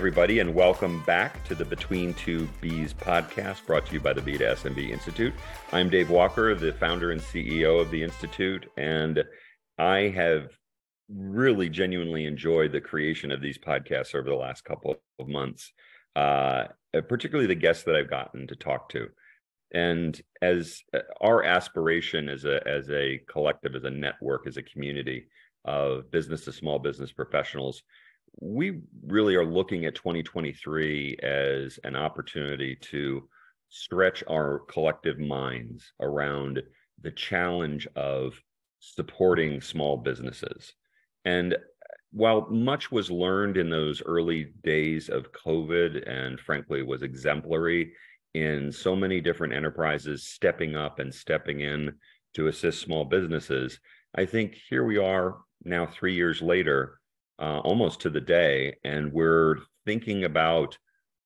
everybody, and welcome back to the Between Two Bees podcast brought to you by the B2SMB Institute. I'm Dave Walker, the founder and CEO of the Institute, and I have really genuinely enjoyed the creation of these podcasts over the last couple of months, uh, particularly the guests that I've gotten to talk to. And as uh, our aspiration as a as a collective, as a network, as a community of business to small business professionals we really are looking at 2023 as an opportunity to stretch our collective minds around the challenge of supporting small businesses. And uh, while much was learned in those early days of COVID and frankly was exemplary in so many different enterprises stepping up and stepping in to assist small businesses, I think here we are now, three years later, uh, almost to the day, and we're thinking about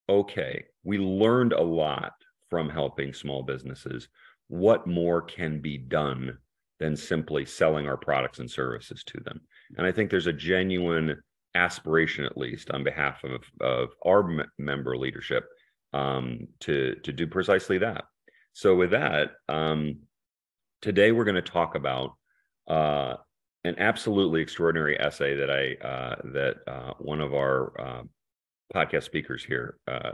okay, we learned a lot from helping small businesses. What more can be done than simply selling our products and services to them? And I think there's a genuine aspiration, at least on behalf of, of our m- member leadership, um, to, to do precisely that. So, with that, um, today we're going to talk about uh, an absolutely extraordinary essay that I uh, that uh, one of our uh, podcast speakers here uh,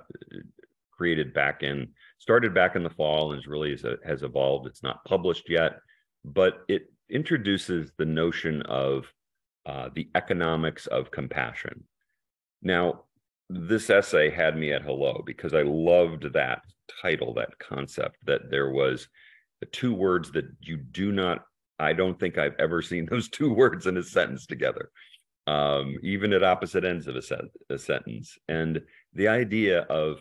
created back in started back in the fall and is really has, has evolved. It's not published yet, but it introduces the notion of uh, the economics of compassion. Now, this essay had me at hello because I loved that title, that concept that there was the two words that you do not I don't think I've ever seen those two words in a sentence together, um, even at opposite ends of a, a sentence. And the idea of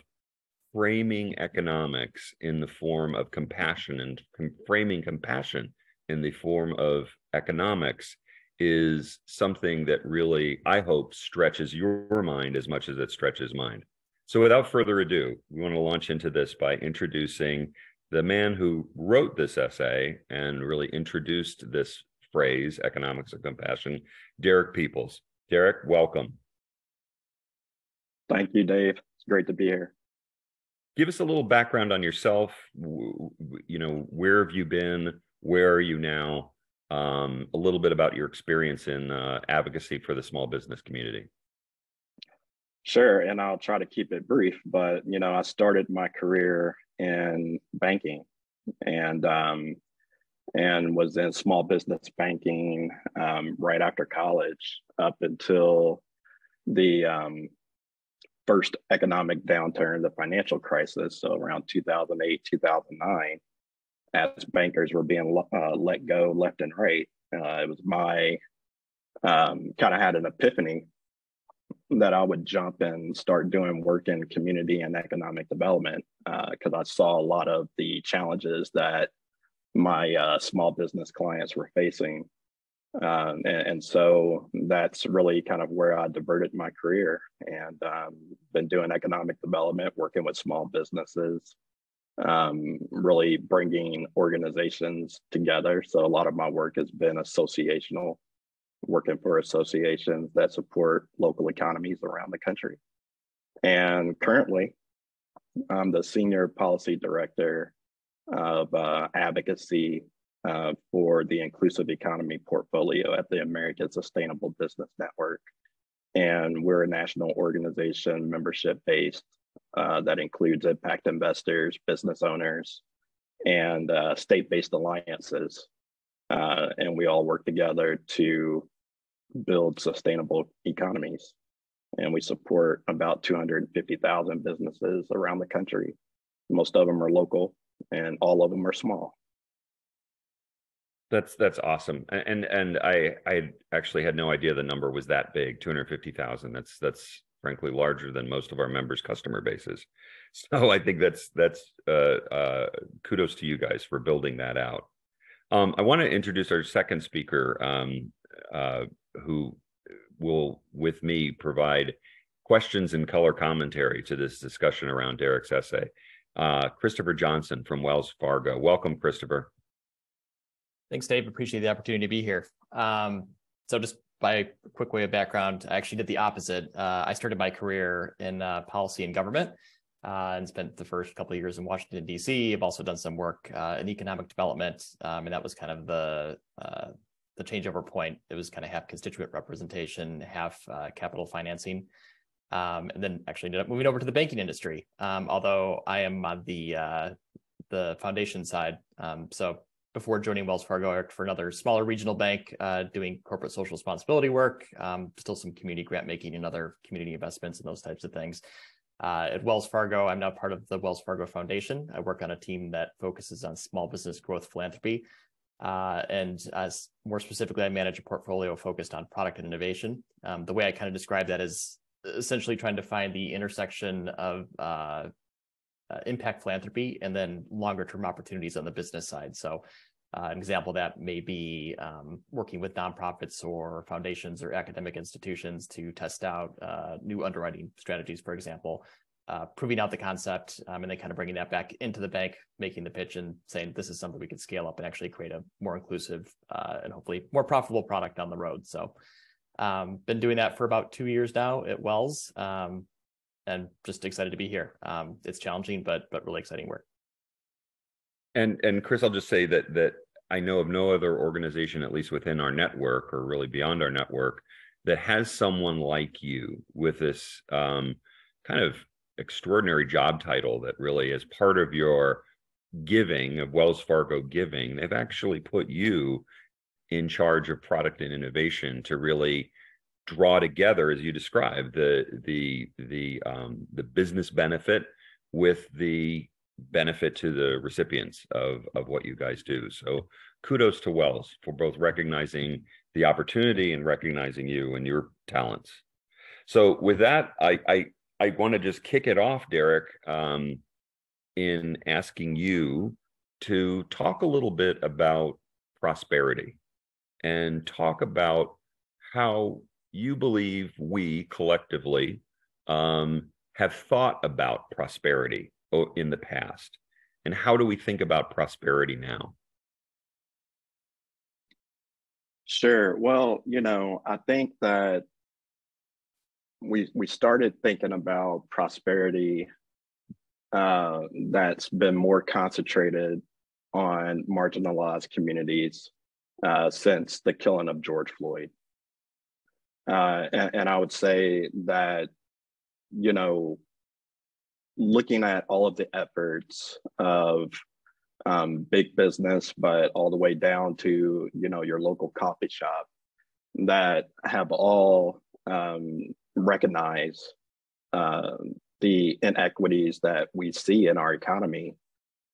framing economics in the form of compassion and com- framing compassion in the form of economics is something that really, I hope, stretches your mind as much as it stretches mine. So, without further ado, we want to launch into this by introducing the man who wrote this essay and really introduced this phrase, economics of compassion, Derek Peebles. Derek, welcome. Thank you, Dave. It's great to be here. Give us a little background on yourself. You know, where have you been? Where are you now? Um, a little bit about your experience in uh, advocacy for the small business community. Sure, and I'll try to keep it brief. But you know, I started my career in banking and um, and was in small business banking um, right after college up until the um, first economic downturn, the financial crisis, so around 2008, 2009, as bankers were being uh, let go left and right. Uh, it was my um, kind of had an epiphany that I would jump and start doing work in community and economic development because uh, I saw a lot of the challenges that my uh, small business clients were facing. Um, and, and, so that's really kind of where I diverted my career and um, been doing economic development, working with small businesses, um, really bringing organizations together. So a lot of my work has been associational working for associations that support local economies around the country. And currently, I'm the senior policy director of uh, advocacy uh, for the inclusive economy portfolio at the American Sustainable Business Network. And we're a national organization, membership based, uh, that includes impact investors, business owners, and uh, state based alliances uh, and we all work together to build sustainable economies. And we support about 250,000 businesses around the country. Most of them are local, and all of them are small. That's that's awesome, and and I I actually had no idea the number was that big, 250,000. That's that's frankly larger than most of our members' customer bases. So I think that's that's uh, uh, kudos to you guys for building that out. Um, I want to introduce our second speaker, um, uh, who will, with me, provide questions and color commentary to this discussion around Derek's essay. Uh, Christopher Johnson from Wells Fargo. Welcome, Christopher. Thanks, Dave. Appreciate the opportunity to be here. Um, so, just by a quick way of background, I actually did the opposite. Uh, I started my career in uh, policy and government uh, and spent the first couple of years in Washington, D.C. I've also done some work uh, in economic development, um, and that was kind of the uh, the changeover point. It was kind of half constituent representation, half uh, capital financing, um, and then actually ended up moving over to the banking industry. Um, although I am on the uh, the foundation side, um, so before joining Wells Fargo, I worked for another smaller regional bank uh, doing corporate social responsibility work, um, still some community grant making and other community investments and those types of things. Uh, at Wells Fargo, I'm now part of the Wells Fargo Foundation. I work on a team that focuses on small business growth philanthropy. Uh, and as more specifically, I manage a portfolio focused on product and innovation. Um, the way I kind of describe that is essentially trying to find the intersection of uh, uh, impact philanthropy and then longer term opportunities on the business side. So, uh, an example that may be um, working with nonprofits or foundations or academic institutions to test out uh, new underwriting strategies, for example, uh, proving out the concept um, and then kind of bringing that back into the bank, making the pitch and saying this is something we could scale up and actually create a more inclusive uh, and hopefully more profitable product down the road. So, um, been doing that for about two years now at Wells. Um, and just excited to be here. Um, it's challenging, but but really exciting work. And and Chris, I'll just say that that I know of no other organization, at least within our network or really beyond our network, that has someone like you with this um, kind of extraordinary job title that really is part of your giving of Wells Fargo giving. They've actually put you in charge of product and innovation to really draw together, as you described, the the the um, the business benefit with the benefit to the recipients of of what you guys do. So kudos to Wells for both recognizing the opportunity and recognizing you and your talents. So with that, I I, I want to just kick it off, Derek, um, in asking you to talk a little bit about prosperity and talk about how you believe we collectively um, have thought about prosperity in the past, and how do we think about prosperity now? Sure. Well, you know, I think that we we started thinking about prosperity uh, that's been more concentrated on marginalized communities uh, since the killing of George Floyd. Uh, and, and I would say that, you know, looking at all of the efforts of um, big business, but all the way down to, you know, your local coffee shop that have all um, recognized uh, the inequities that we see in our economy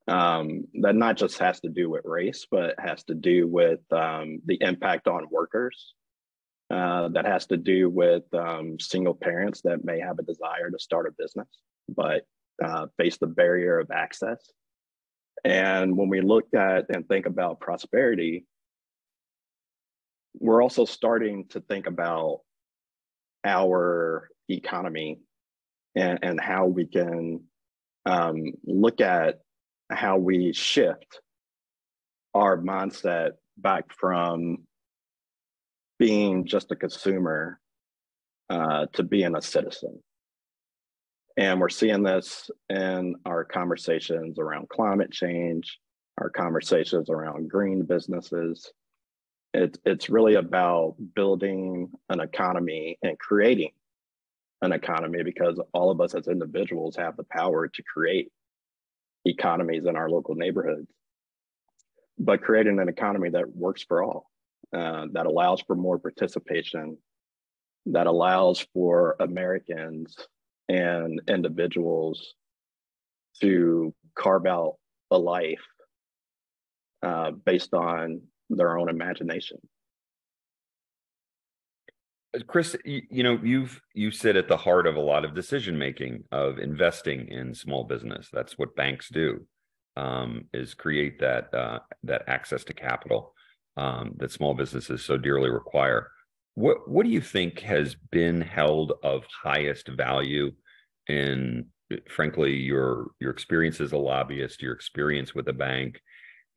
um, that not just has to do with race, but has to do with um, the impact on workers uh, that has to do with um, single parents that may have a desire to start a business, but uh, face the barrier of access. And when we look at and think about prosperity, we're also starting to think about our economy and, and how we can um, look at how we shift our mindset back from being just a consumer uh, to being a citizen. And we're seeing this in our conversations around climate change, our conversations around green businesses. It, it's really about building an economy and creating an economy because all of us as individuals have the power to create economies in our local neighborhoods. But creating an economy that works for all uh, that allows for more participation, that allows for Americans and individuals to carve out a life uh, based on their own imagination. Uh, Chris, you, know you've you sit at the heart of a lot of decision making of investing in small business. That's what banks do, um, is create that uh, that access to capital um, that small businesses so dearly require. What what do you think has been held of highest value in, frankly, your your experience as a lobbyist, your experience with a bank?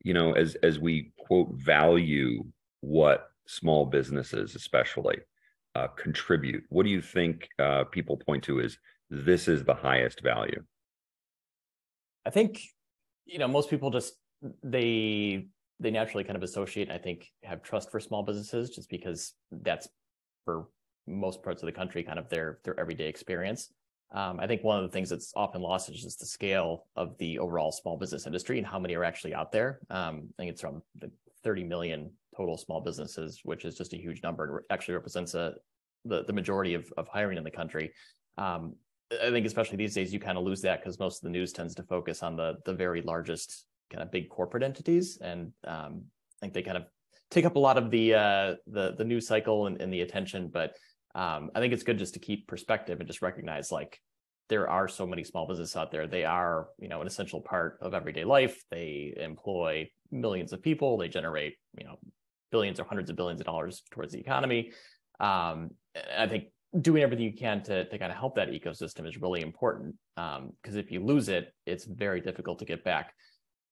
You know, as as we quote value what small businesses, especially, uh, contribute? What do you think uh, people point to as this is the highest value? I think you know most people just they they naturally kind of associate. I think have trust for small businesses just because that's for most parts of the country kind of their their everyday experience. Um, I think one of the things that's often lost is just the scale of the overall small business industry and how many are actually out there. Um, I think it's from 30 million total small businesses, which is just a huge number. It actually represents a, the, the majority of, of hiring in the country. Um, I think especially these days, you kind of lose that because most of the news tends to focus on the the very largest kind of big corporate entities, and um, I think they kind of take up a lot of the uh, the the news cycle and, and the attention. But um, I think it's good just to keep perspective and just recognize like there are so many small businesses out there. They are, you know, an essential part of everyday life. They employ millions of people. They generate, you know, billions or hundreds of billions of dollars towards the economy. Um, I think doing everything you can to, to kind of help that ecosystem is really important. Because um, if you lose it, it's very difficult to get back.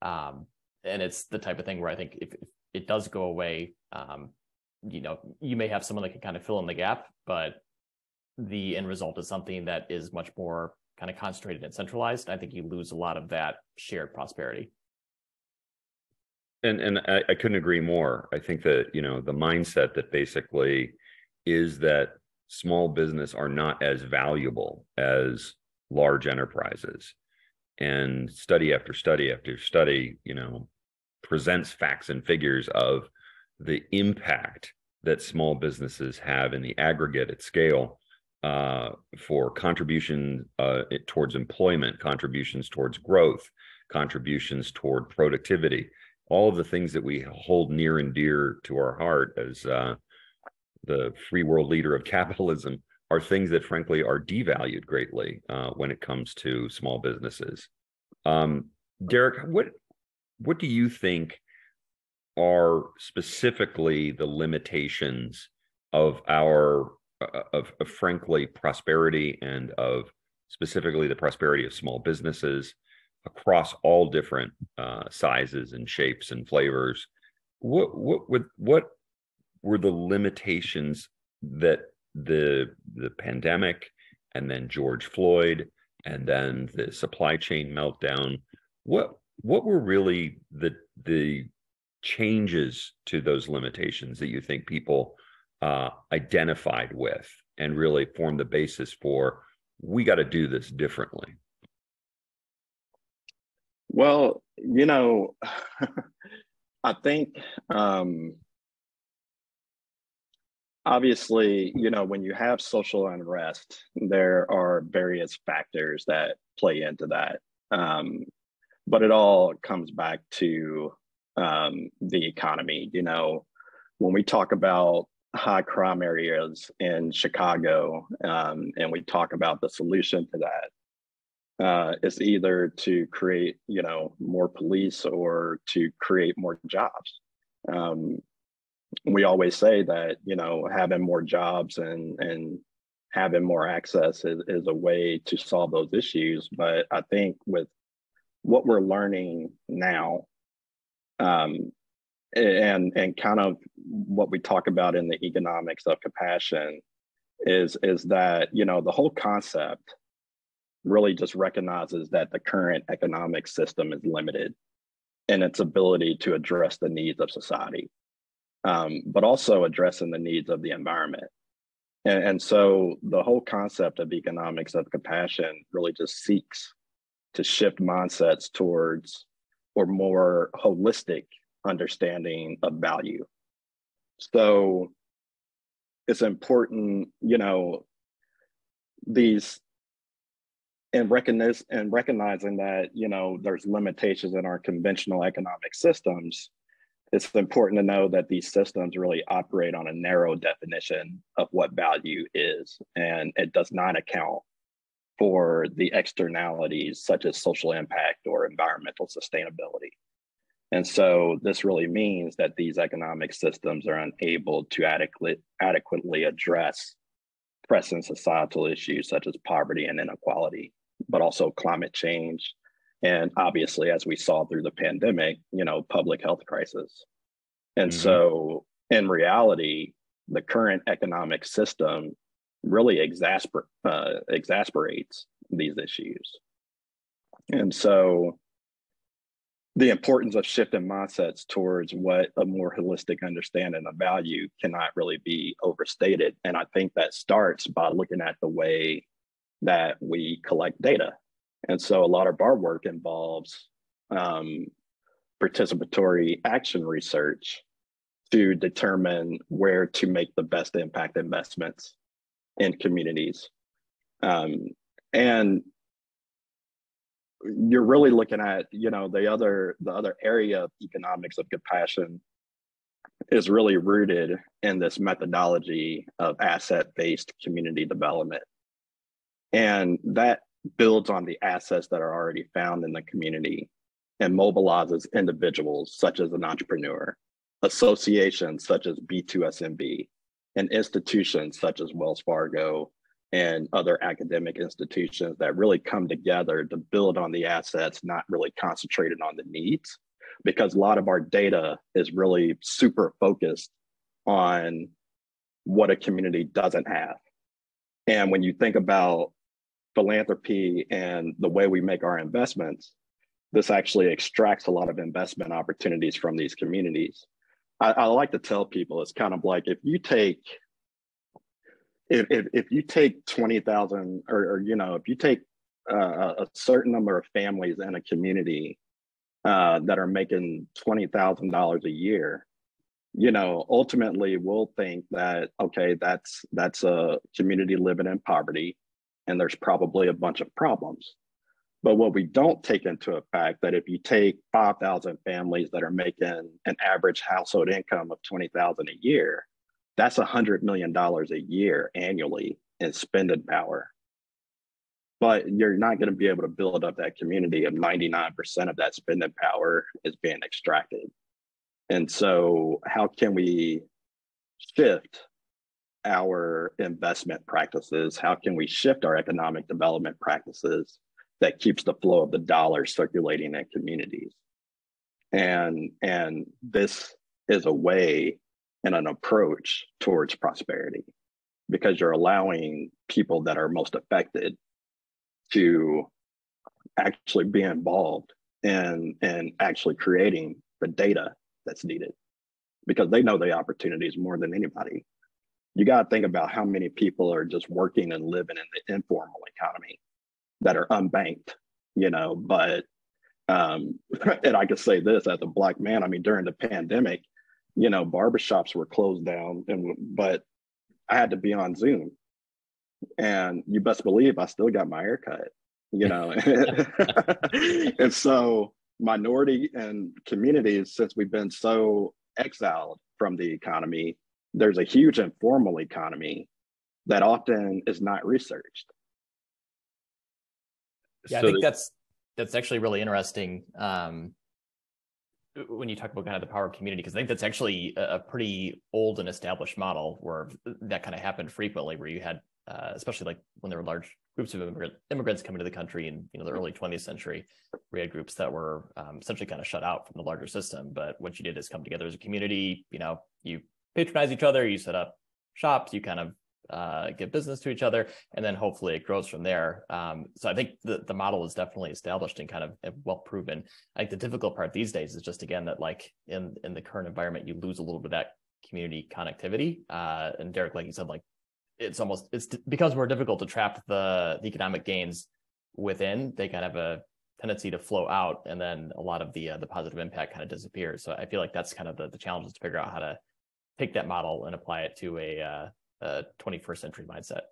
Um, and it's the type of thing where I think if, if it does go away, um, you know, you may have someone that can kind of fill in the gap, but the end result is something that is much more kind of concentrated and centralized. I think you lose a lot of that shared prosperity. And and I, I couldn't agree more. I think that you know the mindset that basically is that small business are not as valuable as large enterprises and study after study after study you know presents facts and figures of the impact that small businesses have in the aggregate at scale uh, for contribution uh, towards employment, contributions towards growth, contributions toward productivity, all of the things that we hold near and dear to our heart as uh, the free world leader of capitalism are things that frankly are devalued greatly uh, when it comes to small businesses. Um, Derek, what what do you think are specifically the limitations of our uh, of, of frankly prosperity and of specifically the prosperity of small businesses across all different uh, sizes and shapes and flavors. What what would what were the limitations that the the pandemic and then George Floyd and then the supply chain meltdown? What what were really the the changes to those limitations that you think people uh, identified with and really formed the basis for we got to do this differently? Well, you know, I think um, obviously, you know, when you have social unrest, there are various factors that play into that. Um, but it all comes back to um, the economy. You know, when we talk about high crime areas in Chicago, um, and we talk about the solution to that, uh, is either to create, you know, more police or to create more jobs. Um, we always say that you know having more jobs and and having more access is, is a way to solve those issues. But I think with what we're learning now um, and and kind of what we talk about in the economics of compassion is is that you know the whole concept really just recognizes that the current economic system is limited in its ability to address the needs of society um, but also addressing the needs of the environment. And, and so the whole concept of economics of compassion really just seeks to shift mindsets towards or more holistic understanding of value. So it's important, you know, these and recognize and recognizing that you know there's limitations in our conventional economic systems it's important to know that these systems really operate on a narrow definition of what value is and it does not account for the externalities such as social impact or environmental sustainability and so this really means that these economic systems are unable to adequately, adequately address pressing societal issues such as poverty and inequality, but also climate change. And obviously, as we saw through the pandemic, you know, public health crisis. And mm-hmm. so in reality, the current economic system really exasper- uh, exasperates these issues. And so the importance of shifting mindsets towards what a more holistic understanding of value cannot really be overstated. And I think that starts by looking at the way that we collect data. And so a lot of our work involves um, participatory action research to determine where to make the best impact investments in communities. Um, and you're really looking at, you know, the other the other area of economics of compassion is really rooted in this methodology of asset-based community development. And that builds on the assets that are already found in the community and mobilizes individuals such as an entrepreneur, associations such as B2SMB, and institutions such as Wells Fargo and other academic institutions that really come together to build on the assets, not really concentrated on the needs, because a lot of our data is really super focused on what a community doesn't have. And when you think about philanthropy and the way we make our investments, this actually extracts a lot of investment opportunities from these communities. I, I like to tell people it's kind of like if you take if if, if you take twenty thousand or, or you know if you take uh, a certain number of families in a community uh, that are making twenty thousand dollars a year, you know, ultimately we'll think that okay, that's that's a community living in poverty, and there's probably a bunch of problems. But what we don't take into effect that if you take 5,000 families that are making an average household income of 20,000 a year, that's a $100 million a year annually in spending power. But you're not going to be able to build up that community if 99% of that spending power is being extracted. And so, how can we shift our investment practices? How can we shift our economic development practices that keeps the flow of the dollar circulating in communities. And, and this is a way and an approach towards prosperity because you're allowing people that are most affected to actually be involved in, in actually creating the data that's needed because they know the opportunities more than anybody. You got to think about how many people are just working and living in the informal economy that are unbanked, you know, but um, and I could say this as a black man, I mean, during the pandemic, you know, barbershops were closed down and but I had to be on Zoom. And you best believe I still got my hair cut, you know. and so minority and communities, since we've been so exiled from the economy, there's a huge informal economy that often is not researched yeah, so I think that's that's actually really interesting um, when you talk about kind of the power of community, because I think that's actually a, pretty old and established model where that kind of happened frequently, where you had, uh, especially like when there were large groups of immigrant, immigrants coming to the country in you know the early 20th century, we had groups that were um, essentially kind of shut out from the larger system. But what you did is come together as a community. You know, you patronize each other, you set up shops, you kind of uh, give business to each other, and then hopefully it grows from there. Um, so I think the, the model is definitely established and kind of well proven. I think the difficult part these days is just again that like in in the current environment, you lose a little bit of that community connectivity. Uh, and Derek, like you said, like it's almost it's becomes more difficult to trap the, the economic gains within. They kind of have a tendency to flow out, and then a lot of the uh, the positive impact kind of disappears. So I feel like that's kind of the the challenge is to figure out how to take that model and apply it to a uh, a 21st century mindset.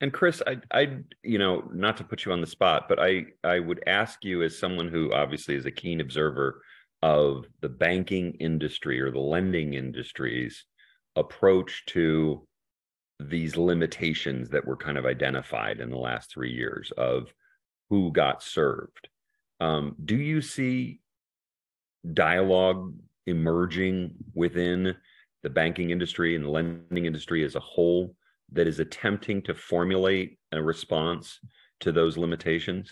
And Chris, I, I, you know, not to put you on the spot, but I, I would ask you as someone who obviously is a keen observer of the banking industry or the lending industry's approach to these limitations that were kind of identified in the last three years of who got served. Um, do you see dialogue emerging within the banking industry and the lending industry as a whole that is attempting to formulate a response to those limitations?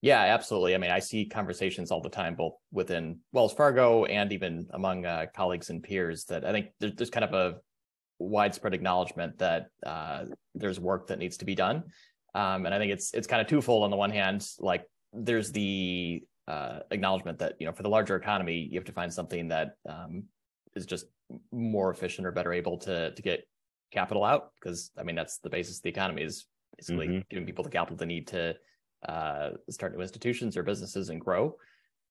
Yeah, absolutely. I mean, I see conversations all the time, both within Wells Fargo and even among uh, colleagues and peers, that I think there's kind of a widespread acknowledgement that uh, there's work that needs to be done. Um, and I think it's it's kind of twofold. On the one hand, like there's the uh, acknowledgement that you know for the larger economy, you have to find something that um, is just more efficient or better able to to get capital out because I mean that's the basis of the economy is basically mm-hmm. giving people the capital they need to uh, start new institutions or businesses and grow.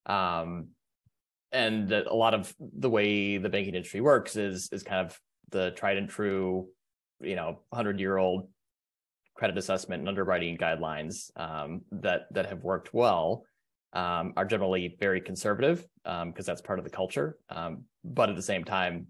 Um, and a lot of the way the banking industry works is is kind of the tried and true, you know, hundred year old credit assessment and underwriting guidelines um, that that have worked well um, are generally very conservative because um, that's part of the culture, um, but at the same time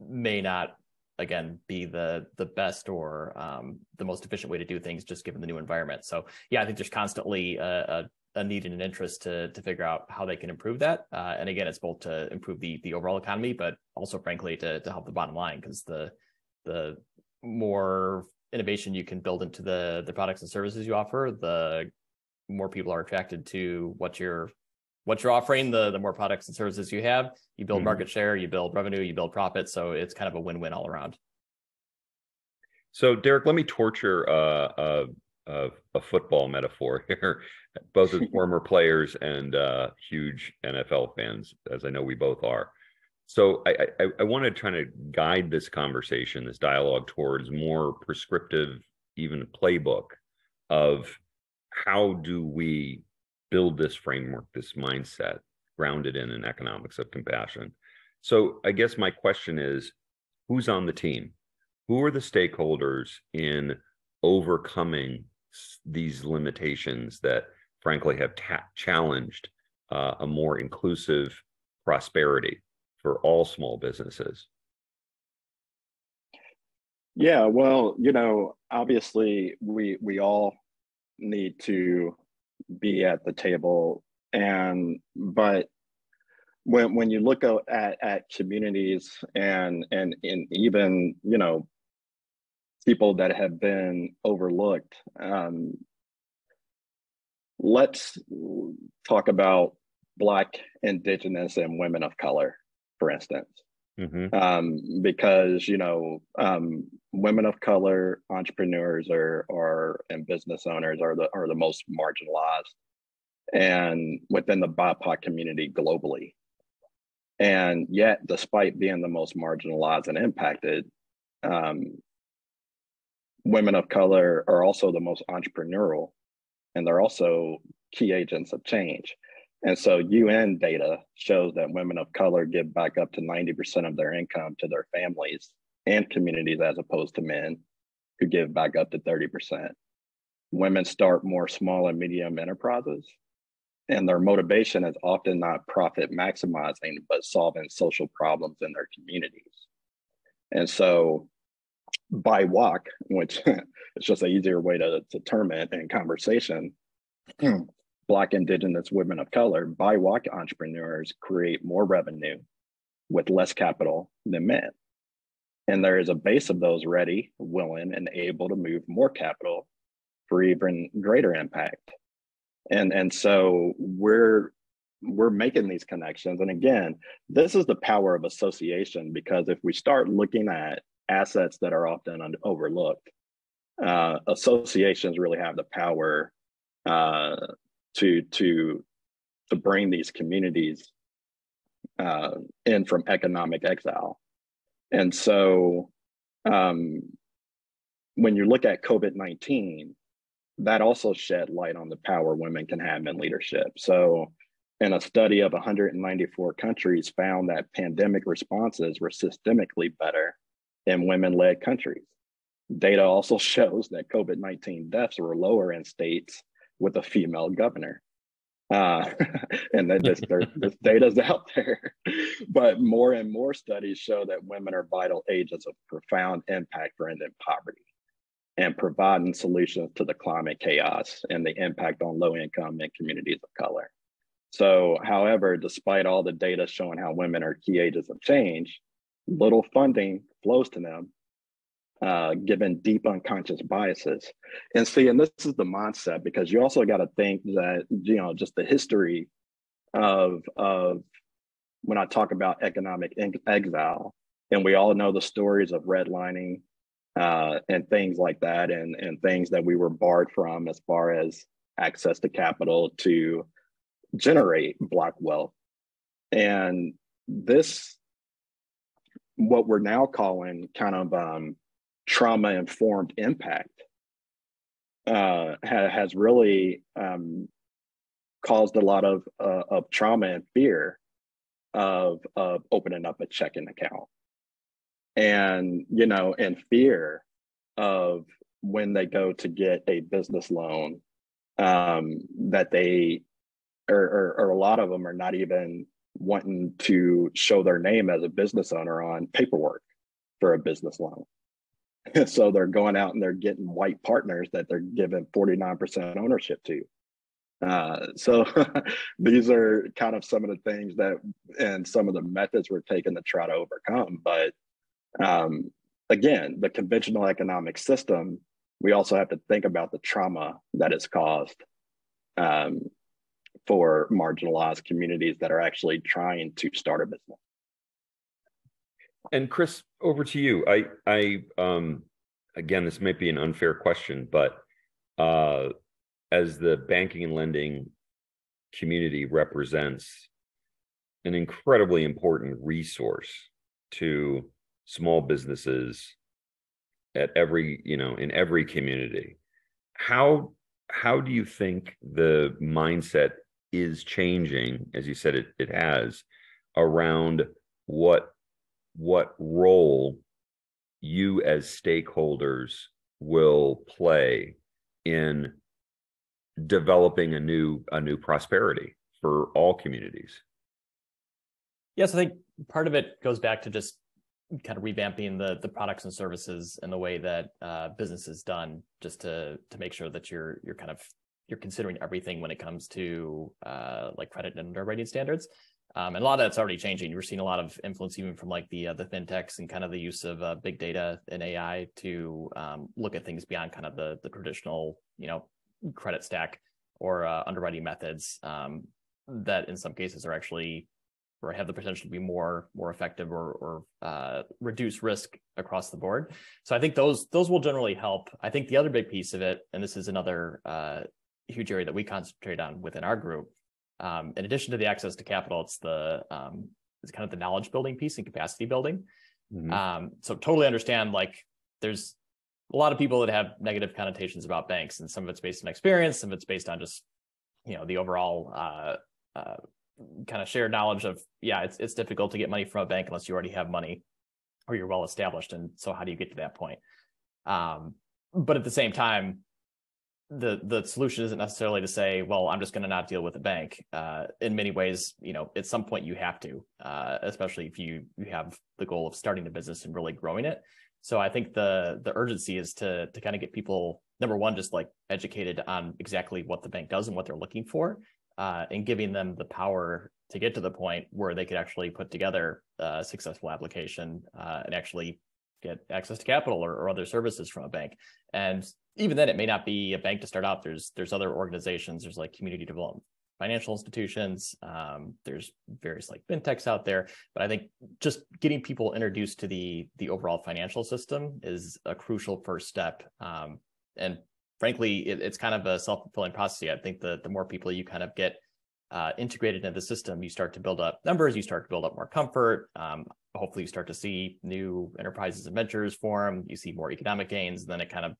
may not again be the the best or um, the most efficient way to do things just given the new environment. So yeah i think there's constantly a, a, a need and an interest to to figure out how they can improve that. Uh, and again it's both to improve the the overall economy but also frankly to to help the bottom line because the the more innovation you can build into the the products and services you offer the more people are attracted to what you're what you're offering, the the more products and services you have, you build mm-hmm. market share, you build revenue, you build profit. So it's kind of a win-win all around. So Derek, let me torture uh, uh, a football metaphor here, both as former players and uh, huge NFL fans, as I know we both are. So I, I, I want to try to guide this conversation, this dialogue towards more prescriptive, even playbook of how do we build this framework, this mindset grounded in an economics of compassion. So I guess my question is who's on the team? Who are the stakeholders in overcoming these limitations that frankly have ta- challenged uh, a more inclusive prosperity for all small businesses? Yeah, well, you know, obviously we we all need to be at the table. And but when when you look at at communities and and and even you know people that have been overlooked um, let's talk about black indigenous and women of color for instance mm-hmm. um, because you know um, women of color entrepreneurs are are and business owners are the are the most marginalized and within the BIPOC community globally. And yet, despite being the most marginalized and impacted, um, women of color are also the most entrepreneurial and they're also key agents of change. And so UN data shows that women of color give back up to 90% of their income to their families and communities as opposed to men who give back up to 30%. Women start more small and medium enterprises, and their motivation is often not profit maximizing, but solving social problems in their communities. And so, BIWOC, which is just an easier way to, to term it in conversation, Black, Indigenous, women of color, BIWOC entrepreneurs create more revenue with less capital than men. And there is a base of those ready, willing, and able to move more capital for even greater impact. And, and so we're we're making these connections. And again, this is the power of association because if we start looking at assets that are often overlooked, uh, associations really have the power uh, to to to bring these communities uh, in from economic exile. And so um, when you look at COVID 19, that also shed light on the power women can have in leadership. So, in a study of 194 countries, found that pandemic responses were systemically better in women led countries. Data also shows that COVID 19 deaths were lower in states with a female governor. Uh, and then this, this data's out there. But more and more studies show that women are vital agents of profound impact for ending poverty and providing solutions to the climate chaos and the impact on low income and communities of color. So, however, despite all the data showing how women are key agents of change, little funding flows to them uh, given deep unconscious biases. And see, and this is the mindset because you also got to think that you know just the history of of when I talk about economic exile, and we all know the stories of redlining uh, and things like that, and and things that we were barred from as far as access to capital to generate black wealth, and this what we're now calling kind of um, trauma informed impact uh, ha- has really um, caused a lot of uh, of trauma and fear of of opening up a checking account. And you know and fear of when they go to get a business loan um, that they or, or, or a lot of them are not even wanting to show their name as a business owner on paperwork for a business loan so they're going out and they're getting white partners that they're giving 49% ownership to. Uh, so these are kind of some of the things that and some of the methods we're taking to try to overcome but um, again the conventional economic system we also have to think about the trauma that is caused um, for marginalized communities that are actually trying to start a business and Chris, over to you. I, I, um, again, this might be an unfair question, but uh, as the banking and lending community represents an incredibly important resource to small businesses at every, you know, in every community. How how do you think the mindset is changing, as you said it it has, around what what role you as stakeholders will play in developing a new a new prosperity for all communities. Yes i think part of it goes back to just kind of revamping the the products and services and the way that uh, business is done just to to make sure that you're you're kind of you're considering everything when it comes to uh, like credit and underwriting standards um, and a lot of that's already changing. We're seeing a lot of influence even from like the uh, the fintechs and kind of the use of uh, big data and AI to um, look at things beyond kind of the the traditional you know credit stack or uh, underwriting methods um, that in some cases are actually or have the potential to be more more effective or or uh, reduce risk across the board. So I think those those will generally help. I think the other big piece of it, and this is another uh, huge area that we concentrate on within our group, um, in addition to the access to capital, it's the um, it's kind of the knowledge building piece and capacity building. Mm-hmm. Um, so totally understand like there's a lot of people that have negative connotations about banks, and some of it's based on experience, some of it's based on just you know the overall uh, uh, kind of shared knowledge of yeah, it's it's difficult to get money from a bank unless you already have money or you're well established, and so how do you get to that point? Um, but at the same time, the the solution isn't necessarily to say, well, I'm just going to not deal with a bank. Uh, in many ways, you know, at some point you have to, uh, especially if you you have the goal of starting a business and really growing it. So I think the the urgency is to to kind of get people number one just like educated on exactly what the bank does and what they're looking for, uh, and giving them the power to get to the point where they could actually put together a successful application uh, and actually get access to capital or, or other services from a bank. And even then it may not be a bank to start out there's there's other organizations. There's like community development financial institutions. Um, there's various like fintechs out there. But i think just getting people introduced to the the overall financial system is a crucial first step. Um, and frankly it, it's kind of a self-fulfilling process. I think the the more people you kind of get uh, integrated into the system you start to build up numbers you start to build up more comfort. Um, hopefully you start to see new enterprises and ventures form. You see more economic gains and then it kind of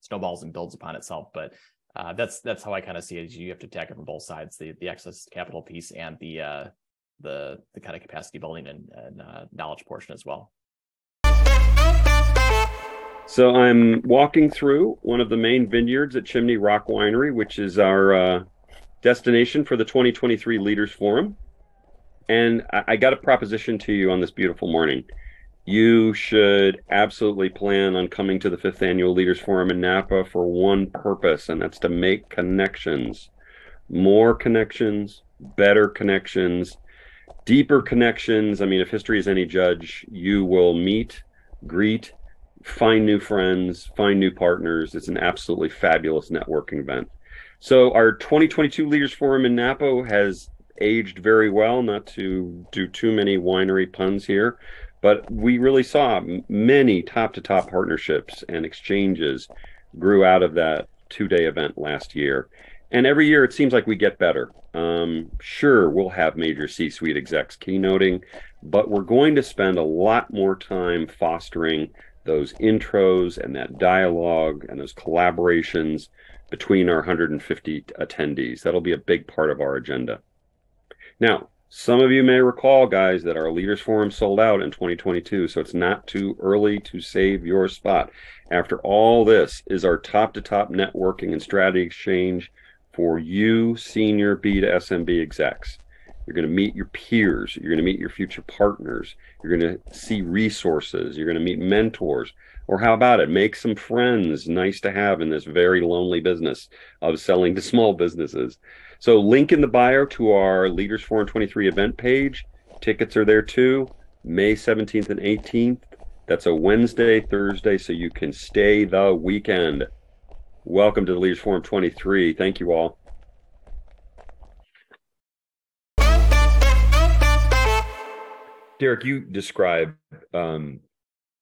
snowballs and builds upon itself. But uh, that's that's how I kind of see it. You have to attack it from both sides: the the excess capital piece and the uh, the the kind of capacity building and, and uh, knowledge portion as well. So I'm walking through one of the main vineyards at Chimney Rock Winery, which is our uh, destination for the 2023 Leaders Forum. And I, I got a proposition to you on this beautiful morning you should absolutely plan on coming to the fifth annual Leaders Forum in Napa for one purpose, and that's to make connections. More connections, better connections, deeper connections. I mean, if history is any judge, you will meet, greet, find new friends, find new partners. It's an absolutely fabulous networking event. So our 2022 Leaders Forum in Napa has aged very well, not to do too many winery puns here, but we really saw many top to top partnerships and exchanges grew out of that two day event last year. And every year it seems like we get better. Um, sure, we'll have major C suite execs keynoting, but we're going to spend a lot more time fostering those intros and that dialogue and those collaborations between our 150 attendees. That'll be a big part of our agenda. Now, some of you may recall, guys, that our Leaders Forum sold out in 2022, so it's not too early to save your spot. After all this is our top to top networking and strategy exchange for you, senior B2SMB execs. You're going to meet your peers. You're going to meet your future partners. You're going to see resources. You're going to meet mentors. Or how about it? Make some friends, nice to have in this very lonely business of selling to small businesses. So, link in the bio to our Leaders Forum 23 event page. Tickets are there too, May 17th and 18th. That's a Wednesday, Thursday, so you can stay the weekend. Welcome to the Leaders Forum 23. Thank you all. Derek, you described um,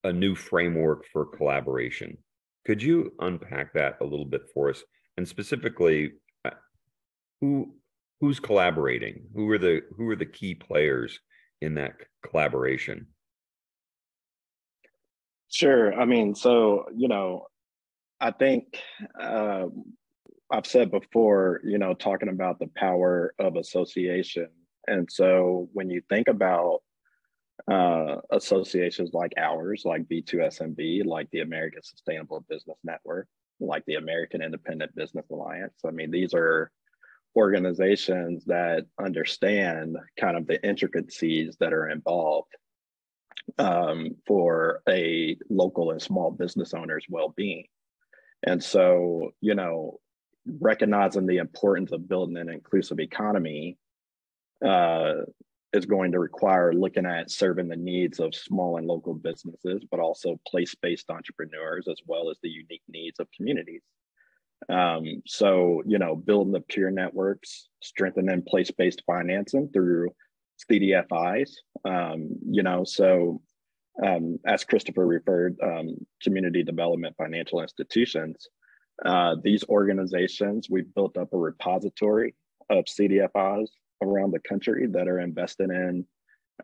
a new framework for collaboration. Could you unpack that a little bit for us? And specifically, who who's collaborating? Who are the who are the key players in that collaboration? Sure. I mean, so you know, I think uh, I've said before, you know, talking about the power of association, and so when you think about uh, associations like ours, like B2SMB, like the American Sustainable Business Network, like the American Independent Business Alliance. I mean, these are organizations that understand kind of the intricacies that are involved um, for a local and small business owner's well-being. And so, you know, recognizing the importance of building an inclusive economy uh, is going to require looking at serving the needs of small and local businesses, but also place-based entrepreneurs as well as the unique needs of communities. Um, so, you know, building the peer networks, strengthening place-based financing through CDFIs. Um, you know, so um, as Christopher referred, um, community development financial institutions. Uh, these organizations, we've built up a repository of CDFIs around the country that are invested in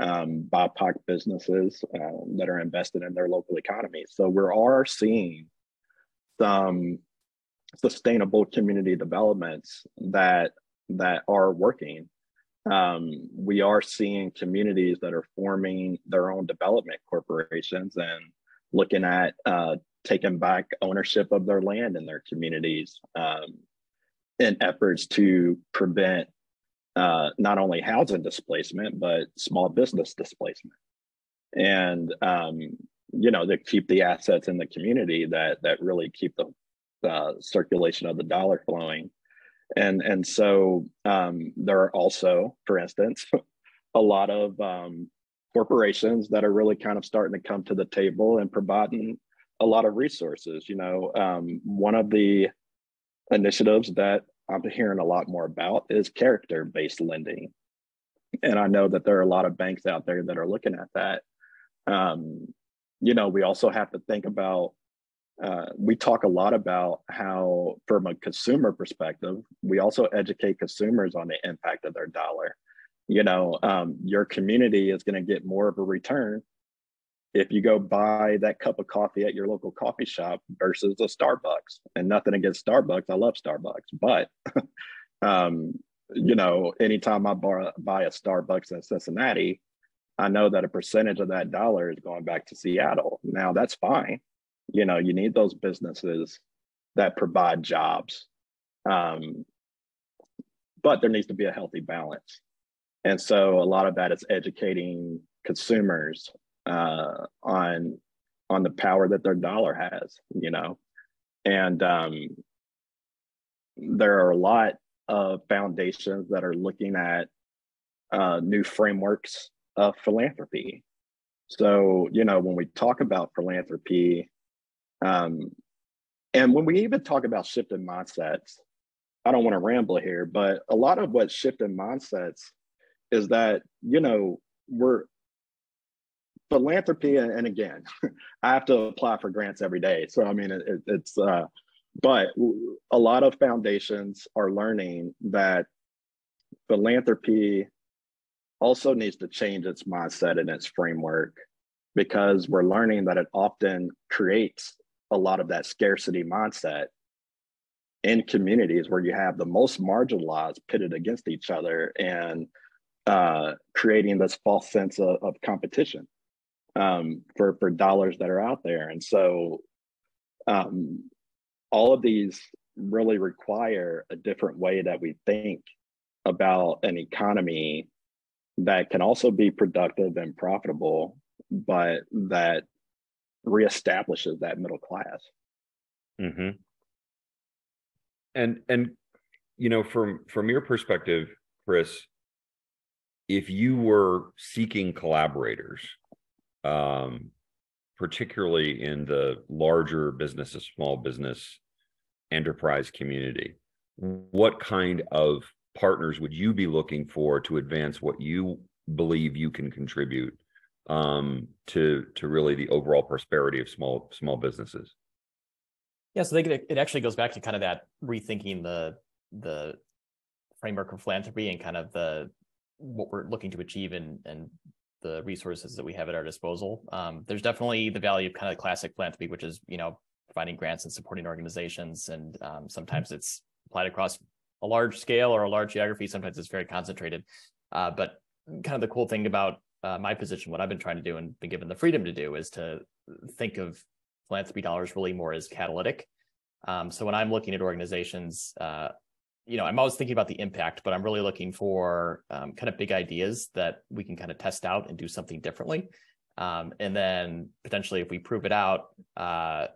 um, BIPOC businesses um, that are invested in their local economies. So we are seeing some sustainable community developments that that are working. Um, we are seeing communities that are forming their own development corporations and looking at uh, taking back ownership of their land in their communities um, in efforts to prevent uh, not only housing displacement but small business displacement, and um, you know to keep the assets in the community that that really keep the uh, circulation of the dollar flowing, and and so um, there are also, for instance, a lot of um, corporations that are really kind of starting to come to the table and providing a lot of resources. You know, um, one of the initiatives that I'm hearing a lot more about is character based lending. And I know that there are a lot of banks out there that are looking at that. Um, you know, we also have to think about, uh, we talk a lot about how, from a consumer perspective, we also educate consumers on the impact of their dollar. You know, um, your community is going to get more of a return if you go buy that cup of coffee at your local coffee shop versus a Starbucks. And nothing against Starbucks, I love Starbucks, but um, you know, anytime I buy, buy a Starbucks in Cincinnati, I know that a percentage of that dollar is going back to Seattle. Now that's fine. You know, you need those businesses that provide jobs. Um, but there needs to be a healthy balance. And so a lot of that is educating consumers uh, on on the power that their dollar has, you know, and um, there are a lot of foundations that are looking at uh, new frameworks of philanthropy. So, you know, when we talk about philanthropy, Um, and when we even talk about shifting mindsets, I don't want to ramble here, but a lot of what shifting mindsets is that, you know, we're philanthropy. And again, I have to apply for grants every day. So, I mean, it, it's, uh, but a lot of foundations are learning that philanthropy also needs to change its mindset and its framework because we're learning that it often creates a lot of that scarcity mindset in communities where you have the most marginalized pitted against each other and uh, creating this false sense of, of competition um, for for dollars that are out there. And so, um, all of these really require a different way that we think about an economy that can also be productive and profitable, but that reestablishes that middle class. Mm-hmm. And and you know, from from your perspective, Chris, if you were seeking collaborators, um, particularly in the larger business, small business, enterprise community, what kind of partners would you be looking for to advance what you believe you can contribute um, to to really the overall prosperity of small small businesses? Yeah, so they, it actually goes back to kind of that rethinking the the framework of philanthropy and kind of the what we're looking to achieve and and the resources that we have at our disposal. Um, there's definitely the value of kind of classic philanthropy, which is you know providing grants and supporting organizations, and um, sometimes it's applied across a large scale or a large geography. Sometimes it's very concentrated. Uh, but kind of the cool thing about uh, my position, what I've been trying to do and been given the freedom to do, is to think of philanthropy dollars really more as catalytic. Um, so when I'm looking at organizations, uh, you know, I'm always thinking about the impact, but I'm really looking for um, kind of big ideas that we can kind of test out and do something differently. Um, and then potentially, if we prove it out, uh,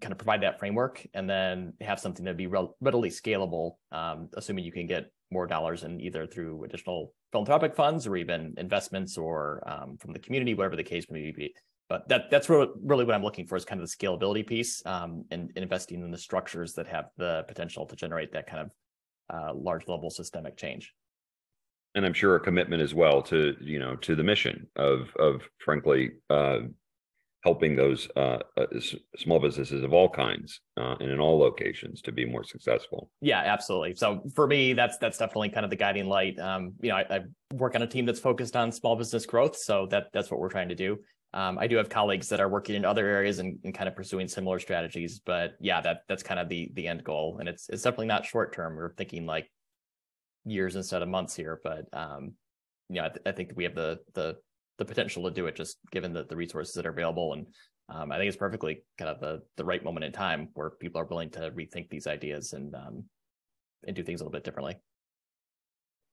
kind of provide that framework and then have something that be readily scalable, um, assuming you can get more dollars in either through additional philanthropic funds or even investments or um, from the community, whatever the case may be. But that that's really, what I'm looking for is kind of the scalability piece um, and, and, investing in the structures that have the potential to generate that kind of uh, large level systemic change. And I'm sure a commitment as well to you know to the mission of of frankly uh, helping those uh, uh, small businesses of all kinds uh, and in all locations to be more successful. Yeah, absolutely. So for me, that's that's definitely kind of the guiding light. Um, you know, I, I, work on a team that's focused on small business growth, so that that's what we're trying to do. Um, I do have colleagues that are working in other areas and, and, kind of pursuing similar strategies, but yeah, that that's kind of the the end goal, and it's it's definitely not short term. We're thinking like years instead of months here, but um, you know, I, th- I think we have the the the potential to do it just given the, the resources that are available. And um, I think it's perfectly kind of the, the right moment in time where people are willing to rethink these ideas and, um, and do things a little bit differently.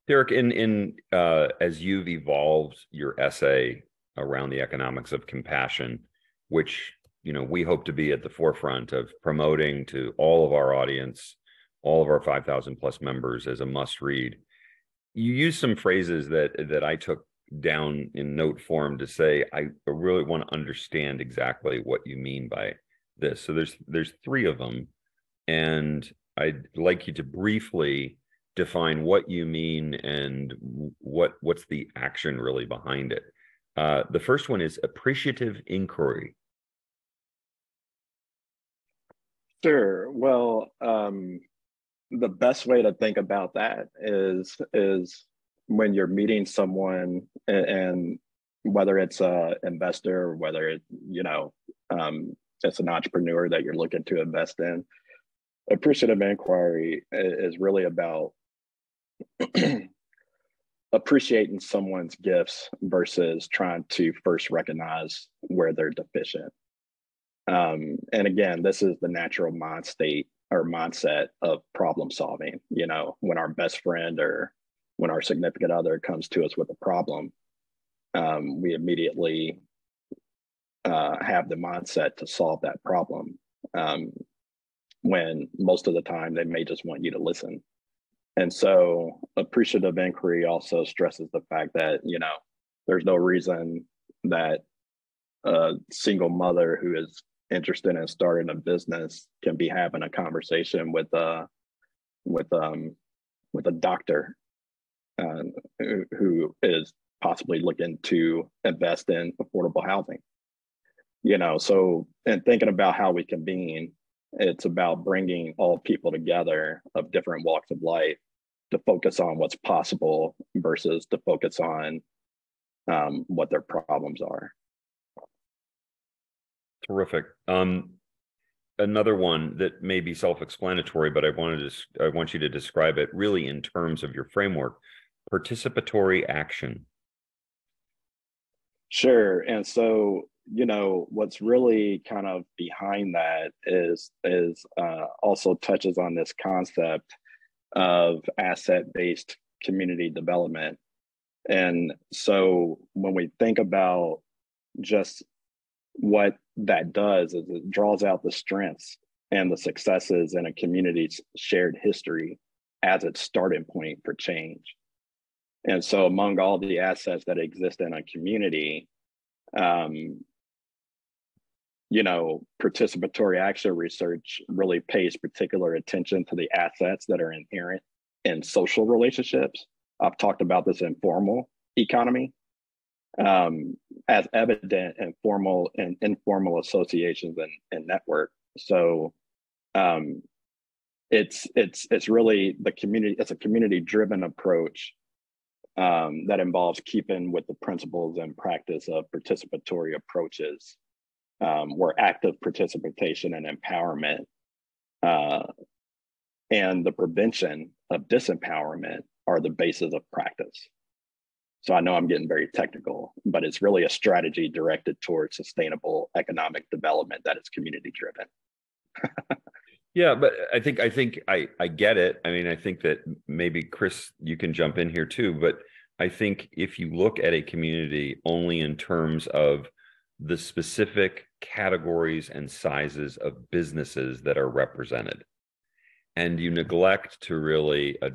Derek, in, in, uh, as you've evolved your essay around the economics of compassion, which, you know, we hope to be at the forefront of promoting to all of our audience, all of our 5,000 plus members as a must read. You use some phrases that, that I took down in note form to say I really want to understand exactly what you mean by this. So there's there's three of them, and I'd like you to briefly define what you mean and what what's the action really behind it. Uh, the first one is appreciative inquiry. Sure. Well, um, the best way to think about that is is when you're meeting someone and, and whether it's a investor or whether it you know um, it's an entrepreneur that you're looking to invest in appreciative inquiry is really about appreciating someone's gifts versus trying to first recognize where they're deficient. Um, and again this is the natural mind state or mindset of problem solving you know when our best friend or when our significant other comes to us with a problem, um, we immediately uh, have the mindset to solve that problem. Um, when most of the time they may just want you to listen. And so appreciative inquiry also stresses the fact that, you know, there's no reason that a single mother who is interested in starting a business can be having a conversation with a with um with a doctor uh, who, is possibly looking to invest in affordable housing. You know, so and thinking about how we convene, it's about bringing all people together of different walks of life to focus on what's possible versus to focus on um, what their problems are. Terrific. Um, another one that may be self-explanatory, but I wanted to I want you to describe it really in terms of your framework: participatory action. Sure. And so, you know, what's really kind of behind that is is uh, also touches on this concept of asset-based community development. And so when we think about just what that does is it draws out the strengths and the successes in a community's shared history as its starting point for change. And so, among all the assets that exist in a community, um, you know, participatory action research really pays particular attention to the assets that are inherent in social relationships. I've talked about this informal economy um, as evident in formal and informal associations and, and network. So um, it's it's it's really the community. It's a community driven approach um, that involves keeping with the principles and practice of participatory approaches, um, where active participation and empowerment uh, and the prevention of disempowerment are the basis of practice. So I know I'm getting very technical, but it's really a strategy directed towards sustainable economic development that is community driven. yeah, but I think I think I I get it. I mean, I think that maybe Chris, you can jump in here too, but I think if you look at a community only in terms of the specific categories and sizes of businesses that are represented, and you neglect to really uh,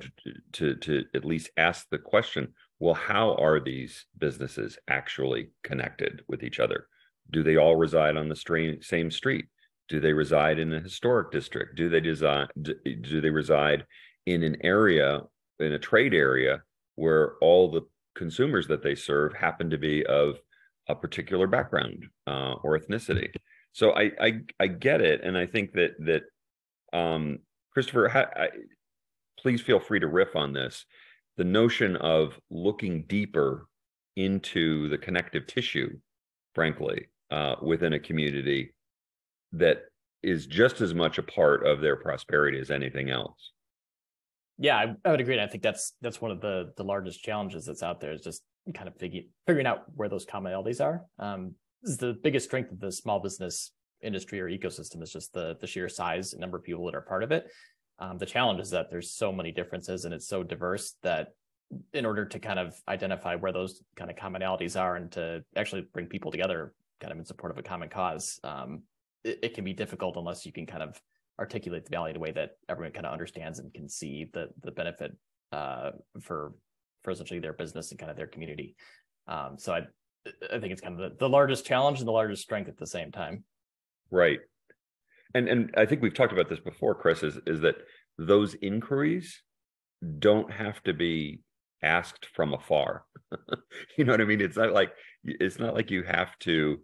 to to at least ask the question well, how are these businesses actually connected with each other? Do they all reside on the same street? Do they reside in a historic district? Do they design? Do they reside in an area, in a trade area, where all the consumers that they serve happen to be of a particular background uh, or ethnicity? So I, I I get it, and I think that that um, Christopher, I, please feel free to riff on this the notion of looking deeper into the connective tissue, frankly, uh, within a community that is just as much a part of their prosperity as anything else. Yeah, I, I would agree. And I think that's that's one of the the largest challenges that's out there is just kind of figuring figuring out where those commonalities are. Um, this is the biggest strength of the small business industry or ecosystem is just the the sheer size and number of people that are part of it. Um, the challenge is that there's so many differences and it's so diverse that in order to kind of identify where those kind of commonalities are and to actually bring people together kind of in support of a common cause, um, it, it, can be difficult unless you can kind of articulate the value in a way that everyone kind of understands and can see the the benefit uh, for for essentially their business and kind of their community. Um, so I I think it's kind of the, the largest challenge and the largest strength at the same time. Right and and I think we've talked about this before, Chris, is is that those inquiries don't have to be asked from afar. you know what I mean? It's not like it's not like you have to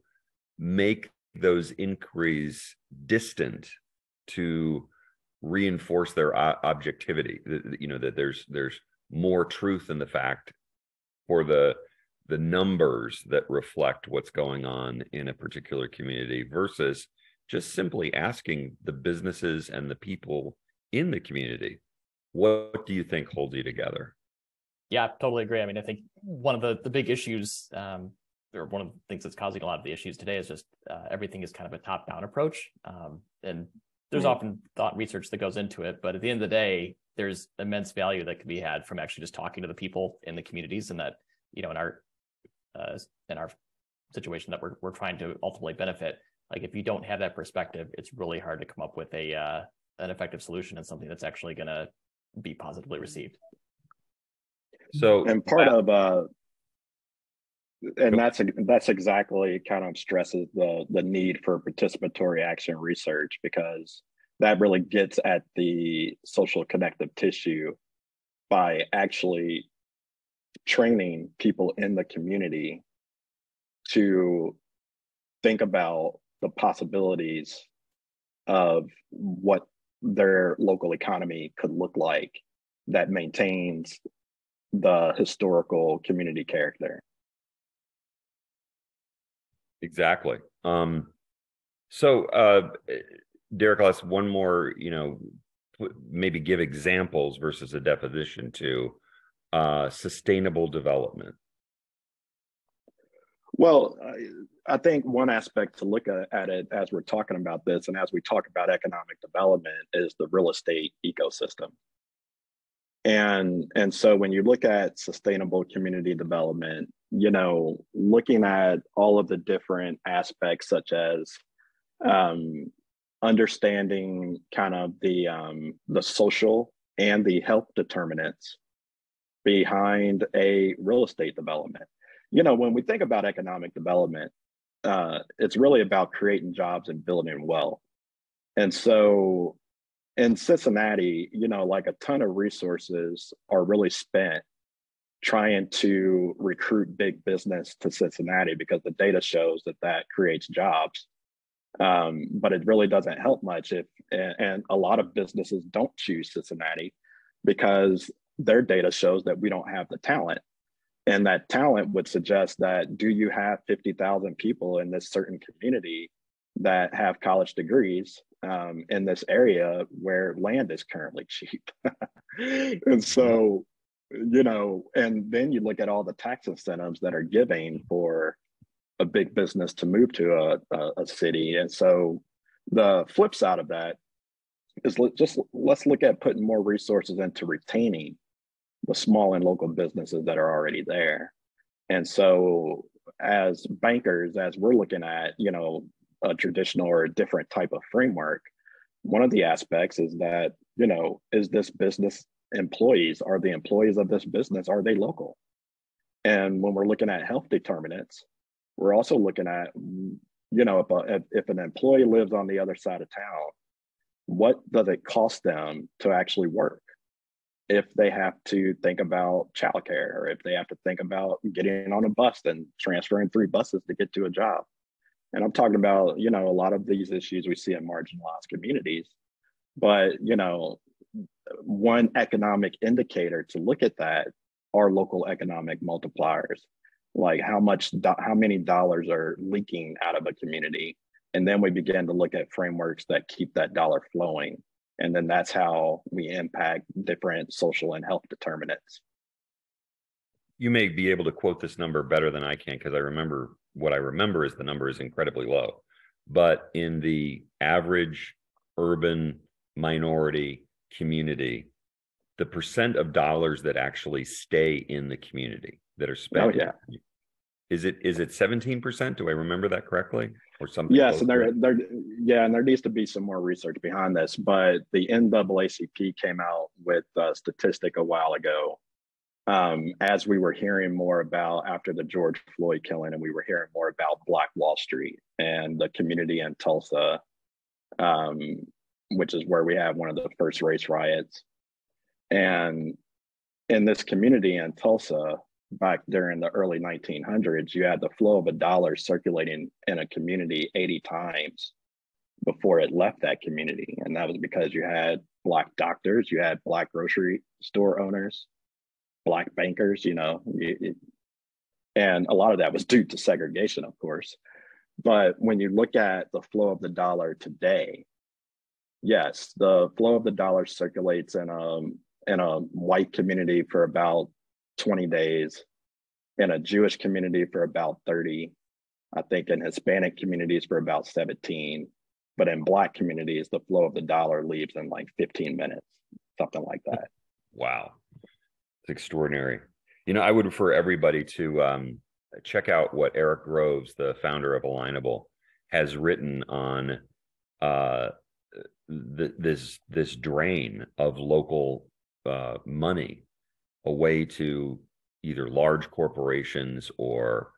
make those inquiries distant to reinforce their objectivity. You know that there's there's more truth in the fact for the the numbers that reflect what's going on in a particular community versus just simply asking the businesses and the people in the community, what do you think holds you together? Yeah, totally agree. I mean, I think one of the the big issues, um, or one of the things that's causing a lot of the issues today, is just uh, everything is kind of a top down approach, um, and there's right. often thought research that goes into it. But at the end of the day, there's immense value that can be had from actually just talking to the people in the communities, and that you know, in our uh, in our situation that we're we're trying to ultimately benefit, like if you don't have that perspective it's really hard to come up with a uh, an effective solution and something that's actually going to be positively received so and part of uh and that's that's exactly kind of stresses the the need for participatory action research because that really gets at the social connective tissue by actually training people in the community to think about the possibilities of what their local economy could look like that maintains the historical community character. Exactly. Um, so, uh, Derek, I'll ask one more, you know, maybe give examples versus a definition to uh, sustainable development. Well, I think one aspect to look at it as we're talking about this and as we talk about economic development is the real estate ecosystem. And, and so when you look at sustainable community development, you know, looking at all of the different aspects such as um, understanding kind of the um, the social and the health determinants behind a real estate development you know, when we think about economic development, uh, it's really about creating jobs and building wealth. And so in Cincinnati, you know, like a ton of resources are really spent trying to recruit big business to Cincinnati because the data shows that that creates jobs. Um, but it really doesn't help much if, and, and a lot of businesses don't choose Cincinnati because their data shows that we don't have the talent and that talent would suggest that do you have 50,000 people in this certain community that have college degrees um, in this area where land is currently cheap and so you know and then you look at all the tax incentives that are giving for a big business to move to a, a, a city and so the flip side of that is just let's look at putting more resources into retaining the small and local businesses that are already there. And so as bankers, as we're looking at, you know, a traditional or a different type of framework, one of the aspects is that, you know, is this business employees, are the employees of this business, are they local? And when we're looking at health determinants, we're also looking at, you know, if, a, if an employee lives on the other side of town, what does it cost them to actually work? if they have to think about childcare or if they have to think about getting on a bus and transferring three buses to get to a job. And I'm talking about, you know, a lot of these issues we see in marginalized communities. But, you know, one economic indicator to look at that are local economic multipliers. Like how much, do- how many dollars are leaking out of a community. And then we begin to look at frameworks that keep that dollar flowing and then that's how we impact different social and health determinants. You may be able to quote this number better than I can because I remember what I remember is the number is incredibly low. But in the average urban minority community, the percent of dollars that actually stay in the community that are spent. Oh, yeah. Is it is it 17%? Do I remember that correctly? Or something? Yes, and there there yeah, and there needs to be some more research behind this. But the NAACP came out with a statistic a while ago. Um, as we were hearing more about after the George Floyd killing, and we were hearing more about Black Wall Street and the community in Tulsa, um, which is where we have one of the first race riots. And in this community in Tulsa, back during the early 1900s, you had the flow of a dollar circulating in a community 80 times before it left that community. And that was because you had Black doctors, you had Black grocery store owners, Black bankers, you know, and a lot of that was due to segregation, of course. But when you look at the flow of the dollar today, yes, the flow of the dollar circulates in a in a white community for about 20 days, in a Jewish community for about 30, I think in Hispanic communities for about 17. But in Black communities, the flow of the dollar leaves in like 15 minutes, something like that. Wow. It's extraordinary. You know, I would refer everybody to um, check out what Eric Groves, the founder of Alignable, has written on uh, the, this this drain of local uh, money a way to either large corporations or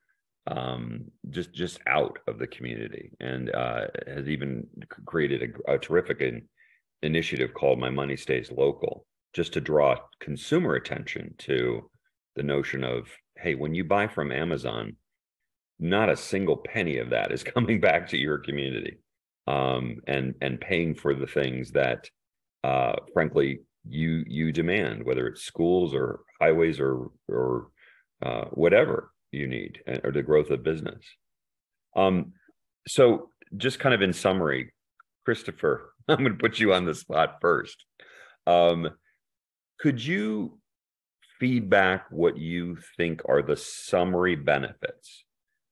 um, just just out of the community, and uh, has even created a, a terrific in, initiative called "My Money Stays Local," just to draw consumer attention to the notion of hey, when you buy from Amazon, not a single penny of that is coming back to your community, um, and and paying for the things that, uh, frankly, you you demand, whether it's schools or highways or or uh, whatever you need or the growth of business. Um, so just kind of in summary, Christopher, I'm going to put you on the spot first. Um, could you feedback what you think are the summary benefits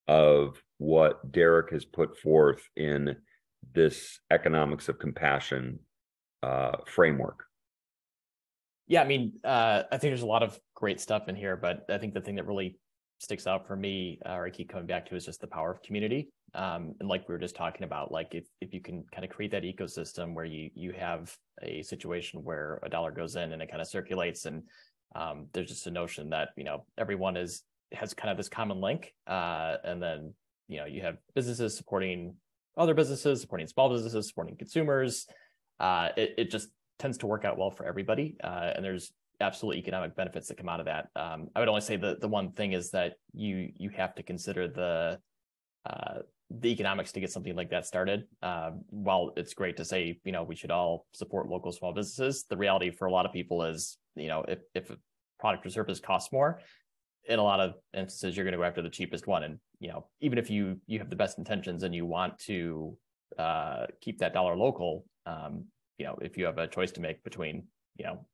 of what Derek has put forth in this economics of compassion uh, framework? Yeah, I mean, uh, I think there's a lot of great stuff in here, but I think the thing that really sticks out for me, uh, or I keep coming back to, is just the power of community. Um, and like we were just talking about, like if if you can kind of create that ecosystem where you you have a situation where a dollar goes in and it kind of circulates, and um, there's just a notion that you know everyone is has kind of this common link, uh, and then you know you have businesses supporting other businesses, supporting small businesses, supporting consumers. Uh, it, it just tends to work out well for everybody, uh, and there's absolute economic benefits that come out of that. Um, I would only say the the one thing is that you you have to consider the uh, the economics to get something like that started. Uh, while it's great to say you know we should all support local small businesses, the reality for a lot of people is you know if if a product or service costs more, in a lot of instances you're going to go after the cheapest one, and you know even if you you have the best intentions and you want to uh, keep that dollar local, um, you know if you have a choice to make between you know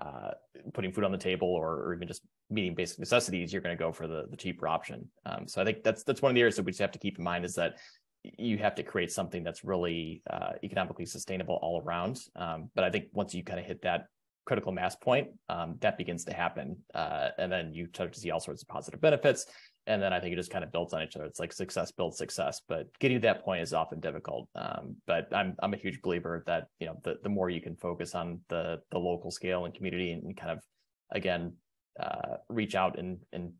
uh, putting food on the table or, or, even just meeting basic necessities, you're going to go for the, the cheaper option. Um, so I think that's that's one of the areas that we just have to keep in mind is that you have to create something that's really uh, economically sustainable all around. Um, but I think once you kind of hit that critical mass point, um, that begins to happen, uh, and then you start to see all sorts of positive benefits and then I think it just kind of builds on each other. It's like success builds success, but getting to that point is often difficult. Um, but I'm I'm a huge believer that you know the the more you can focus on the the local scale and community and kind of again uh, reach out and and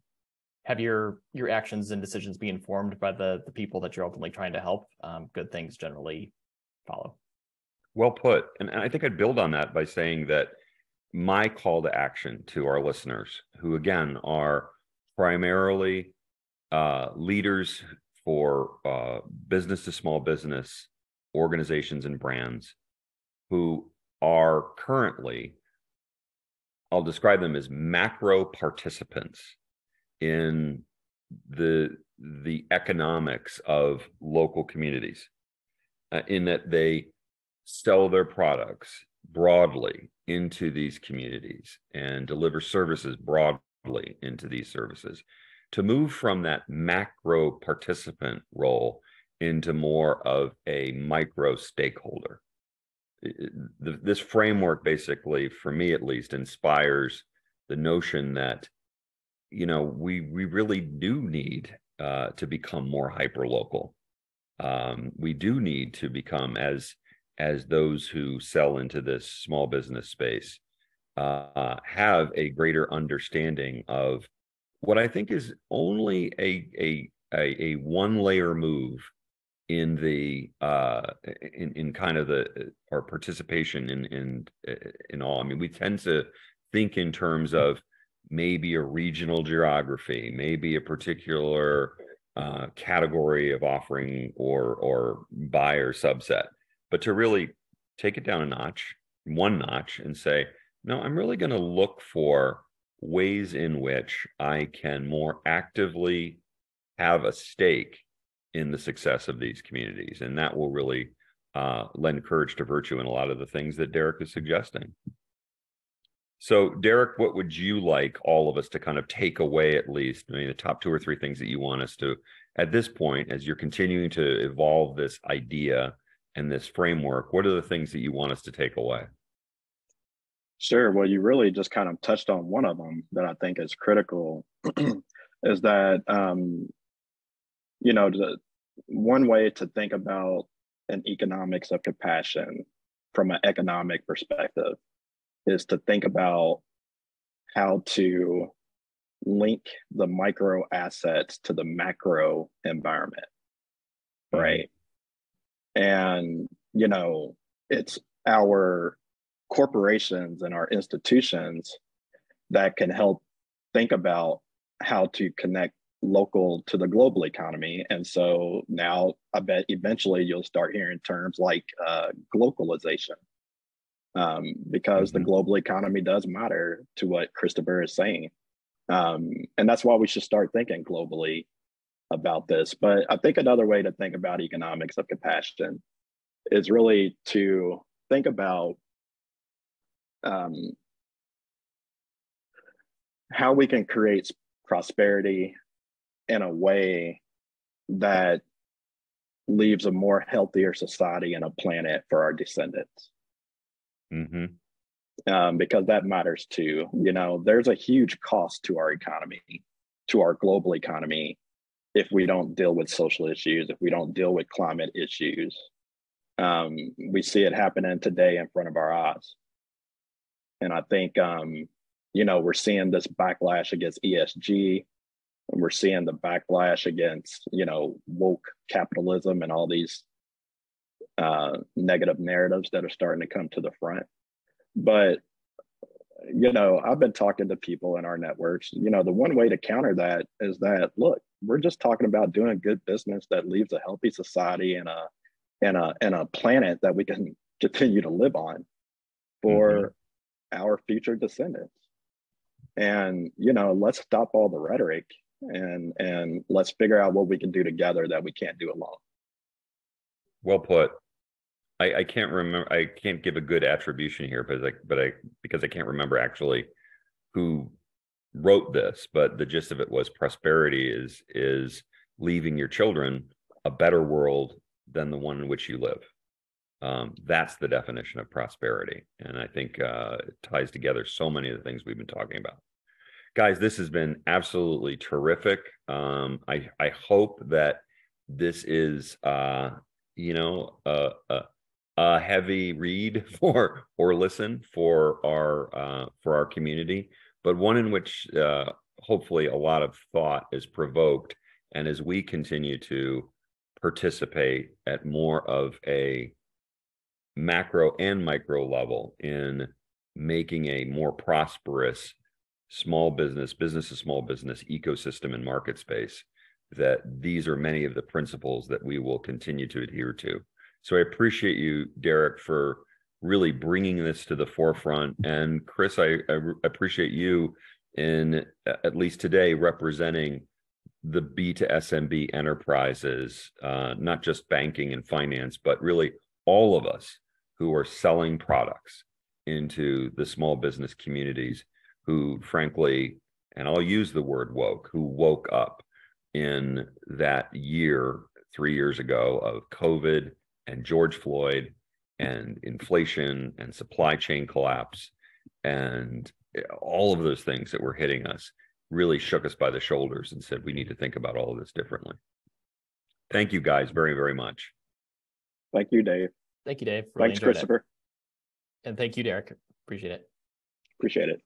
have your your actions and decisions be informed by the the people that you're ultimately trying to help. Um, good things generally follow. Well put, and, and I think I'd build on that by saying that my call to action to our listeners, who again are primarily uh, leaders for uh, business to small business organizations and brands who are currently, I'll describe them as macro participants in the the economics of local communities, uh, in that they sell their products broadly into these communities and deliver services broadly into these services to move from that macro participant role into more of a micro stakeholder. This framework basically, for me at least, inspires the notion that you know we we really do need uh, to become more hyper local. Um, we do need to become as as those who sell into this small business space uh, have a greater understanding of what I think is only a a a, a one layer move in the uh in in kind of the uh, our participation in in uh, in all. I mean, we tend to think in terms of maybe a regional geography, maybe a particular uh, category of offering or or buyer subset, but to really take it down a notch, one notch, and say, no, I'm really going to look for ways in which I can more actively have a stake in the success of these communities. And that will really uh, lend courage to virtue in a lot of the things that Derek is suggesting. So, Derek, what would you like all of us to kind of take away at least? I mean, the top two or three things that you want us to, at this point, as you're continuing to evolve this idea and this framework, what are the things that you want us to take away? Sure. Well, you really just kind of touched on one of them that I think is critical is that, um, you know, the, one way to think about an economics of compassion from an economic perspective is to think about how to link the micro assets to the macro environment. Mm-hmm. Right. And, you know, it's our corporations and our institutions that can help think about how to connect local to the global economy. And so now I bet eventually you'll start hearing terms like uh, globalization um, because mm-hmm. the global economy does matter to what Christopher is saying. Um, and that's why we should start thinking globally about this. But I think another way to think about economics of compassion is really to think about um, how we can create prosperity in a way that leaves a more healthier society and a planet for our descendants. Mm-hmm. Um, because that matters too. You know, there's a huge cost to our economy, to our global economy, if we don't deal with social issues, if we don't deal with climate issues. Um, we see it happening today in front of our eyes. And I think, um, you know, we're seeing this backlash against ESG. And we're seeing the backlash against, you know, woke capitalism and all these uh, negative narratives that are starting to come to the front. But, you know, I've been talking to people in our networks. You know, the one way to counter that is that, look, we're just talking about doing a good business that leaves a healthy society and a and a and a planet that we can continue to live on for mm-hmm. our future descendants. And you know, let's stop all the rhetoric and and let's figure out what we can do together that we can't do alone. Well put. I, I can't remember. I can't give a good attribution here, but like, but I because I can't remember actually who wrote this. But the gist of it was prosperity is is leaving your children a better world than the one in which you live. Um, that's the definition of prosperity, and I think uh, it ties together so many of the things we've been talking about guys this has been absolutely terrific um, i i hope that this is uh you know a, a, a heavy read for or listen for our uh, for our community but one in which uh, hopefully a lot of thought is provoked and as we continue to participate at more of a macro and micro level in making a more prosperous small business, business to small business ecosystem and market space, that these are many of the principles that we will continue to adhere to. So I appreciate you, Derek, for really bringing this to the forefront. And Chris, I, I appreciate you in at least today representing the B2SMB enterprises, uh, not just banking and finance, but really all of us who are selling products into the small business communities who, frankly, and I'll use the word woke, who woke up in that year, three years ago, of COVID and George Floyd and inflation and supply chain collapse and eh, all of those things that were hitting us really shook us by the shoulders and said we need to think about all of this differently. Thank you guys very, very much. Thank you, Dave. Thank you, Dave. Really Thanks, Christopher. It. And thank you, Derek. Appreciate it. Appreciate it.